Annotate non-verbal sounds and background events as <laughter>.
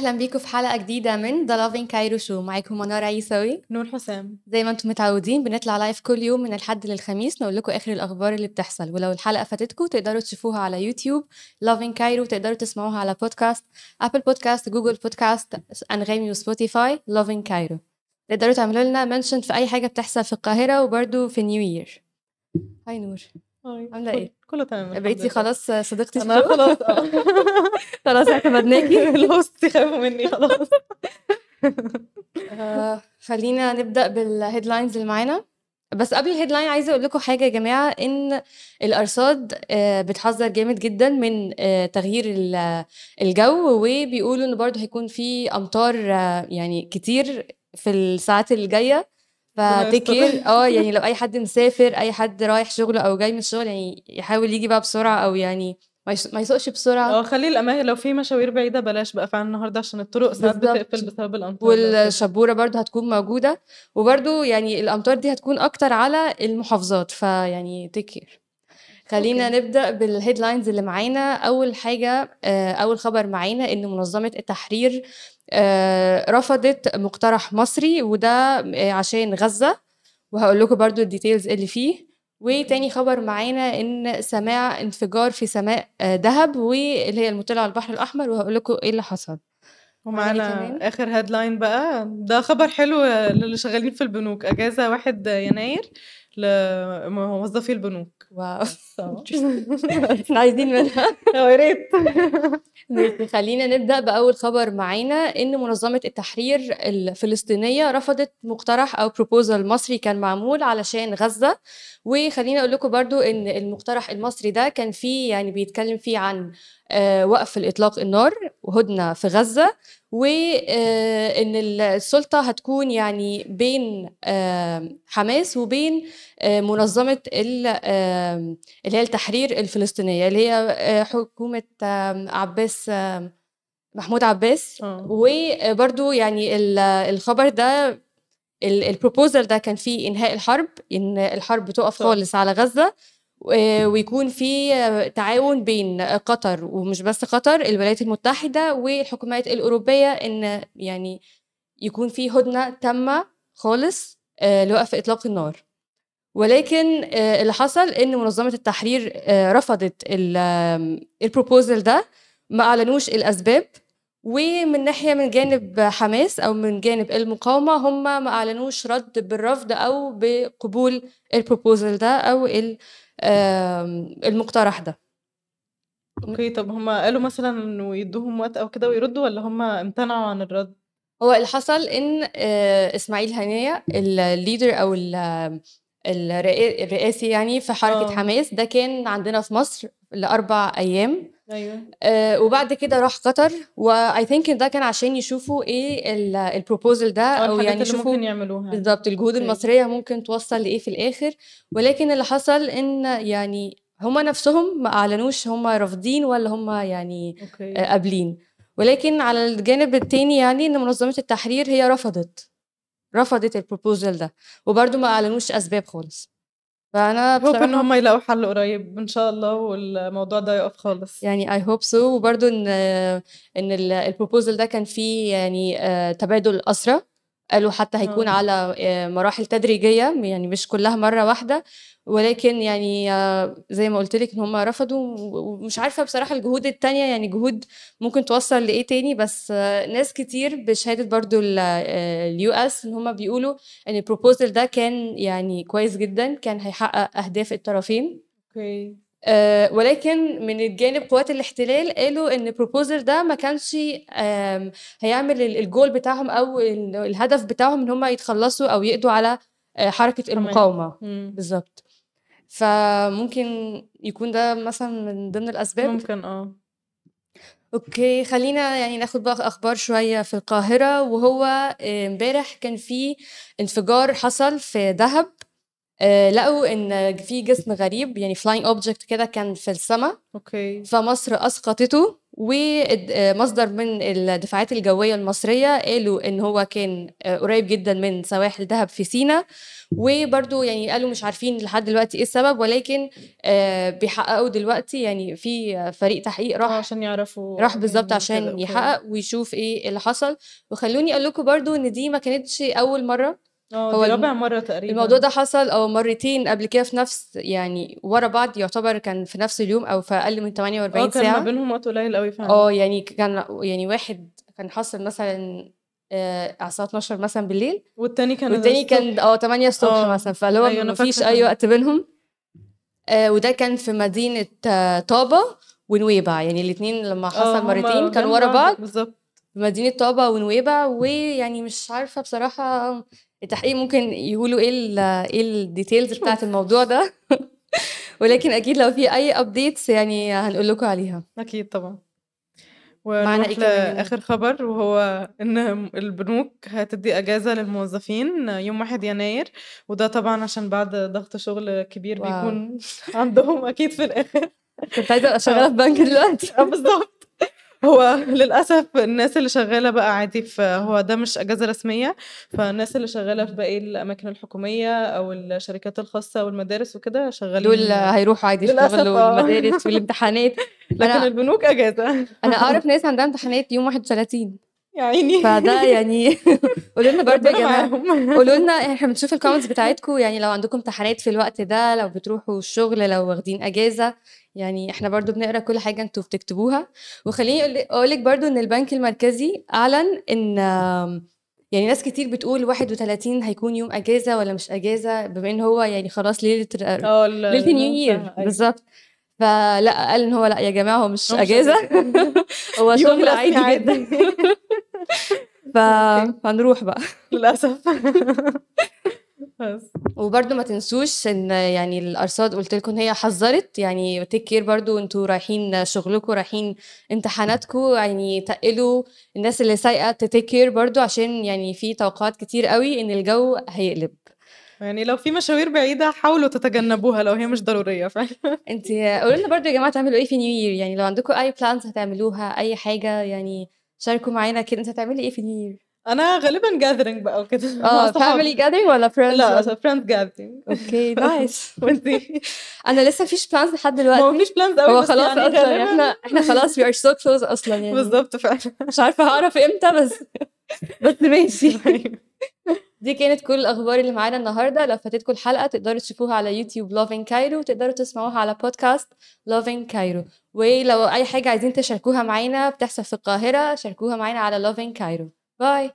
أهلا بيكم في حلقة جديدة من The Lovin Cairo Show معاكم منار عيسوي. نور حسام. زي ما أنتم متعودين بنطلع live كل يوم من الحد للخميس نقول لكم آخر الأخبار اللي بتحصل. ولو الحلقة فاتتكم تقدروا تشوفوها على يوتيوب Lovin Cairo تقدروا تسمعوها على podcast Apple Podcast Google Podcast أنغامي و Spotify Lovin Cairo تقدروا تعملوا لنا mention في أي حاجة بتحصل في القاهرة وبرده في نيو يير هاي نور. كل- إيه؟ كله تمام بقيتي. خلاص صديقتي أنا؟ خلاص آه <laughs> خلاص اعتمدناكي ال <laughs> host خافوا مني خلاص <laughs> آه، خلينا نبدأ بال headlines اللي معانا بس قبل ال headlines عايزة أقول لكم حاجة يا جماعة إن الأرصاد آه، بتحذر جامد جدا من آه، تغيير ال- الجو وبيقولوا إن برضه هيكون في أمطار آه، يعني كتير في الساعات اللي جاية ربنا ف take يستر. care آه يعني لو أي حد مسافر أي حد رايح شغله أو جاي من الشغل يعني يحاول يجي بقى بسرعة أو يعني ما يس- ما يسوقش بسرعة آه خلي الاماكن لو في مشاوير بعيدة بلاش بقى فعلا النهارده عشان الطرق ساعات. بتقفل بسبب الأمطار. والشبورة برضو هتكون موجودة وبرضو يعني الأمطار دي هتكون أكتر على المحافظات فيعني take care خلينا okay. نبدأ بال headlines اللي معانا. أول حاجة آه، أول خبر معانا إن منظمة التحرير آه، رفضت مقترح مصري وده آه، عشان غزة. وهقول لكم برضو ال details اللي فيه. وتاني خبر معانا إن سماع انفجار في سماء دهب واللي هي المطلة على البحر الأحمر. وهقول لكم إيه اللي حصل؟ ومعانا آخر headline بقى. ده خبر حلو للي شغالين في البنوك. أجازة 1 يناير. لموظفي البنوك. wow. <laughs> <laughs> إحنا عايزين منها. <laughs> يا ريت. ماشي خلينا نبدأ بأول خبر معانا إن منظمة التحرير الفلسطينية رفضت مقترح أو proposal مصري كان معمول علشان غزة. وخلينا أقول لكم برضو إن المقترح المصري ده كان فيه يعني بيتكلم فيه عن آه، وقف الإطلاق النار وهدنة في غزة. وإن السلطة هتكون يعني بين آه، حماس وبين آه، منظمة ال- آه، اللي هي التحرير الفلسطينية اللي هي آه، حكومة آم، عباس محمود عباس. وبرضو يعني ال- الخبر ده البروبوزال ده كان فيه إنهاء الحرب إن الحرب تقف. خالص على غزة. ويكون في تعاون بين قطر ومش بس قطر الولايات المتحدة والحكومات الأوروبية إن يعني يكون في هدنة تامة خالص آه، لوقف إطلاق النار. ولكن آه، اللي حصل إن منظمة التحرير آه، رفضت البروبوزال ده ما أعلنوش الأسباب. ومن ناحية من جانب حماس أو من جانب المقاومة هم ما أعلنوش رد بالرفض أو بقبول ال proposal ده أو المقترح ده okay طب هما قالوا مثلا إنه يدوهم وقت أو كده ويردوا ولا هما امتنعوا عن الرد هو اللي حصل إن آه، إسماعيل هنية ال leader أو ال- الرئا- الرئاسي يعني في حركة آه. حماس ده كان عندنا في مصر لأربع أيام. أيوه. آه، وبعد كده راح قطر و I think ده كان عشان يشوفوا إيه ال proposal ده أو يعني يشوفوا ممكن يعملوها. بالظبط الجهود okay. المصرية ممكن توصل لإيه في الآخر. ولكن اللي حصل إن يعني هما نفسهم ما أعلنوش هما رافضين ولا هما يعني آه، قابلين. ولكن على الجانب التاني يعني إن منظمة التحرير هي رفضت رفضت ال proposal ده وبرضه ما أعلنوش أسباب خالص. فأنا hope إن هم يلاقوا حل قريب إن شاء الله والموضوع ده يقف خالص. يعني I hope so وبرضه إن إن ال proposal ده كان فيه يعني آه، تبادل اسرى قالوا حتى هيكون آه. على آه، مراحل تدريجية يعني مش كلها مرة واحدة. ولكن يعني آه، زي ما قلت لك إن هم رفضوا ومش عارفة بصراحة الجهود التانية يعني جهود ممكن توصل لإيه تاني. بس ناس كتير بشهادة برضو ال US إن هم بيقولوا إن ال proposal ده كان يعني كويس جدا كان هيحقق أهداف الطرفين. okay. آه، ولكن من الجانب قوات الاحتلال قالوا إن ال proposal ده ما كانش هيعمل ال- الجول بتاعهم أو ال- الهدف بتاعهم إن هم يتخلصوا أو يقضوا على آه، حركة. المقاومة. بالظبط. فممكن يكون ده مثلا من ضمن الأسباب. ممكن آه. okay خلينا يعني ناخد بقى أخبار شوية في القاهرة. وهو آه، امبارح كان في انفجار حصل في دهب. لقوا إن في جسم غريب يعني flying object كده كان في السماء okay. فمصر أسقطته ومصدر من الدفاعات الجوية المصرية قالوا إن هو كان آه، قريب جدا من سواحل دهب في سينا. وبرضو يعني قالوا مش عارفين لحد دلوقتي إيه السبب ولكن آه، بيحققوا دلوقتي يعني في فريق تحقيق راح عشان يعرفوا راح بالظبط كده عشان. يحقق ويشوف إيه اللي حصل. وخلوني أقول لكم برضو إن دي ما كانتش أول مرة. هو دي الم- رابع مرة تقريبا. الموضوع ده حصل أو مرتين قبل كده في نفس يعني ورا بعض يعتبر كان في نفس اليوم أو في أقل من آه 48 كان ما بينهم وقت قليل قوي فعلا. آه يعني كان يعني واحد كان حصل مثلا آه، على الساعة 12 مثلا بالليل والتاني كان والتاني. كان آه 8 الصبح آه، مثلا فاللي هو أيوة، مفيش أي. وقت بينهم. آه وده كان في مدينة آه، طابة ونويبع. يعني الاثنين لما آه، حصل مرتين كانوا ورا بعض. بالظبط. في مدينة طابة ونويبع ويعني مش عارفة بصراحة التحقيق ممكن يقولوا إيه ال إيه ال details بتاعت الموضوع ده؟ <laughs> ولكن أكيد لو في أي updates يعني هنقول لكم عليها. أكيد طبعا. معنا ونروح إيه؟ لآخر خبر وهو إن البنوك هتدي أجازة للموظفين يوم 1 يناير وده طبعا عشان بعد ضغط شغل كبير wow. بيكون عندهم أكيد في الآخر. كنت عايزة أبقى شغالة في بنك دلوقتي. <laughs> آه بالظبط. هو للأسف الناس اللي شغالة بقى عادي في هو ده مش أجازة رسمية فالناس اللي شغالة في باقي الأماكن الحكومية أو الشركات الخاصة والمدارس وكده شغالين دول هيروحوا عادي يشتغلوا آه. المدارس والامتحانات. <laughs> لكن أنا- البنوك أجازة. أنا <laughs> أعرف ناس عندها امتحانات يوم 31 يا عيني. فده يعني <laughs> قولوا لنا برضه يا جماعة. قولوا لنا إحنا بنشوف ال comments بتاعتكم يعني لو عندكم امتحانات في الوقت ده لو بتروحوا الشغل لو واخدين أجازة يعني إحنا برضو بنقرأ كل حاجة أنتوا بتكتبوها. وخليني أقول لك برضو إن البنك المركزي أعلن إن يعني ناس كتير بتقول 31 هيكون يوم أجازة ولا مش أجازة بما إن هو يعني خلاص ليلة آه ليلة new ال new year أيوة. بالظبط. فلا قال إن هو لا يا جماعة هو مش أجازة. <laughs> هو شغل عادي جدا. <laughs> ف... <laughs> فنروح بقى. للأسف. وبرده ما تنسوش إن يعني الأرصاد قلت لكم هي حذرت يعني take care برضو أنتوا رايحين شغلكم رايحين امتحاناتكم يعني تقلوا الناس اللي سايقة take care برضو عشان يعني في توقعات كتير قوي إن الجو هيقلب. يعني لو في مشاوير بعيدة حاولوا تتجنبوها لو هي مش ضرورية فعلا. <laughs> أنت قولوا لنا برضو يا جماعة تعملوا إيه في new year يعني لو عندكم أي plans هتعملوها أي حاجة يعني شاركوا معانا كده أنت هتعملي إيه في new year أنا غالبا gathering بقى وكده. آه. family gathering ولا friends لا friend gathering okay nice وانتي أنا لسه مفيش plans لحد ما هو دلوقتي مفيش plans قوي هو خلاص يعني أصلا غالباً- إحنا إحنا خلاص we are so close أصلا يعني. بالظبط فعلا. مش عارفة هعرف إمتى بس بس ماشي. <laughs> دي كانت كل الأخبار اللي معانا النهارده. لو فاتتكم الحلقة تقدروا تشوفوها على يوتيوب Lovin Cairo وتقدروا تسمعوها على بودكاست Lovin Cairo ولو أي حاجة عايزين تشاركوها معانا بتحصل في القاهرة شاركوها معانا على Lovin Cairo Bye.